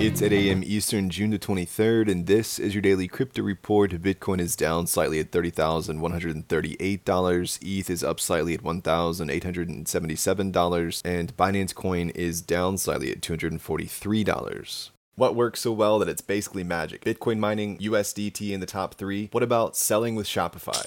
It's 8 a.m. Eastern, June the 23rd, and this is your daily crypto report. Bitcoin is down slightly at $30,138. ETH is up slightly at $1,877, and Binance Coin is down slightly at $243. What works so well that it's basically magic? Bitcoin mining, USDT in the top three. What about selling with Shopify?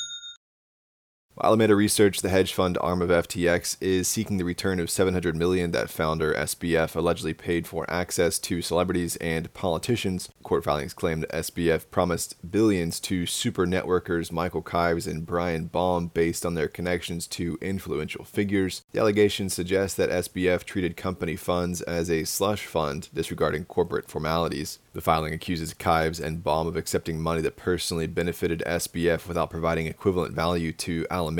Alameda Research, the hedge fund arm of FTX, is seeking the return of 700 million that founder SBF allegedly paid for access to celebrities and politicians. Court filings claim that SBF promised billions to super networkers Michael Kives and Brian Baum based on their connections to influential figures. The allegations suggest that SBF treated company funds as a slush fund, disregarding corporate formalities. The filing accuses Kives and Baum of accepting money that personally benefited SBF without providing equivalent value to Alameda.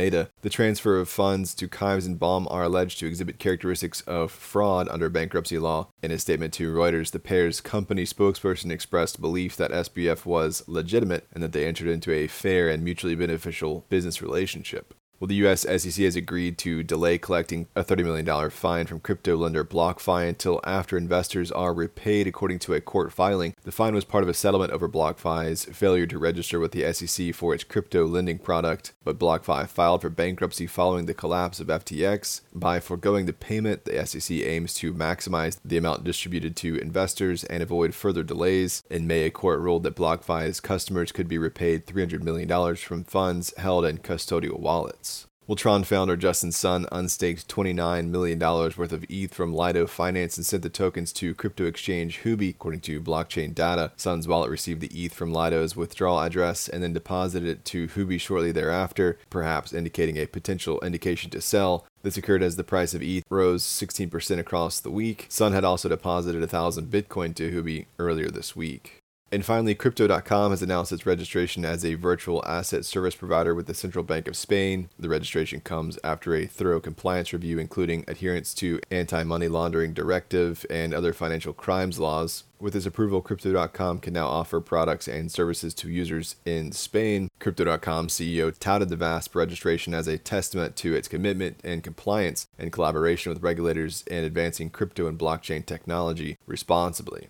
The transfer of funds to Kives and Baum are alleged to exhibit characteristics of fraud under bankruptcy law. In a statement to Reuters, the pair's company spokesperson expressed belief that SBF was legitimate and that they entered into a fair and mutually beneficial business relationship. Well, the U.S. SEC has agreed to delay collecting a $30 million fine from crypto lender BlockFi until after investors are repaid, according to a court filing. The fine was part of a settlement over BlockFi's failure to register with the SEC for its crypto lending product, but BlockFi filed for bankruptcy following the collapse of FTX. By foregoing the payment, the SEC aims to maximize the amount distributed to investors and avoid further delays. In May, a court ruled that BlockFi's customers could be repaid $300 million from funds held in custodial wallets. Well, Tron founder Justin Sun unstaked $29 million worth of ETH from Lido Finance and sent the tokens to crypto exchange Huobi, according to blockchain data. Sun's wallet received the ETH from Lido's withdrawal address and then deposited it to Huobi shortly thereafter, perhaps indicating a potential indication to sell. This occurred as the price of ETH rose 16% across the week. Sun had also deposited 1,000 Bitcoin to Huobi earlier this week. And finally, Crypto.com has announced its registration as a virtual asset service provider with the Central Bank of Spain. The registration comes after a thorough compliance review, including adherence to anti money laundering directive and other financial crimes laws. With this approval, Crypto.com can now offer products and services to users in Spain. Crypto.com CEO touted the VASP registration as a testament to its commitment and compliance and collaboration with regulators in advancing crypto and blockchain technology responsibly.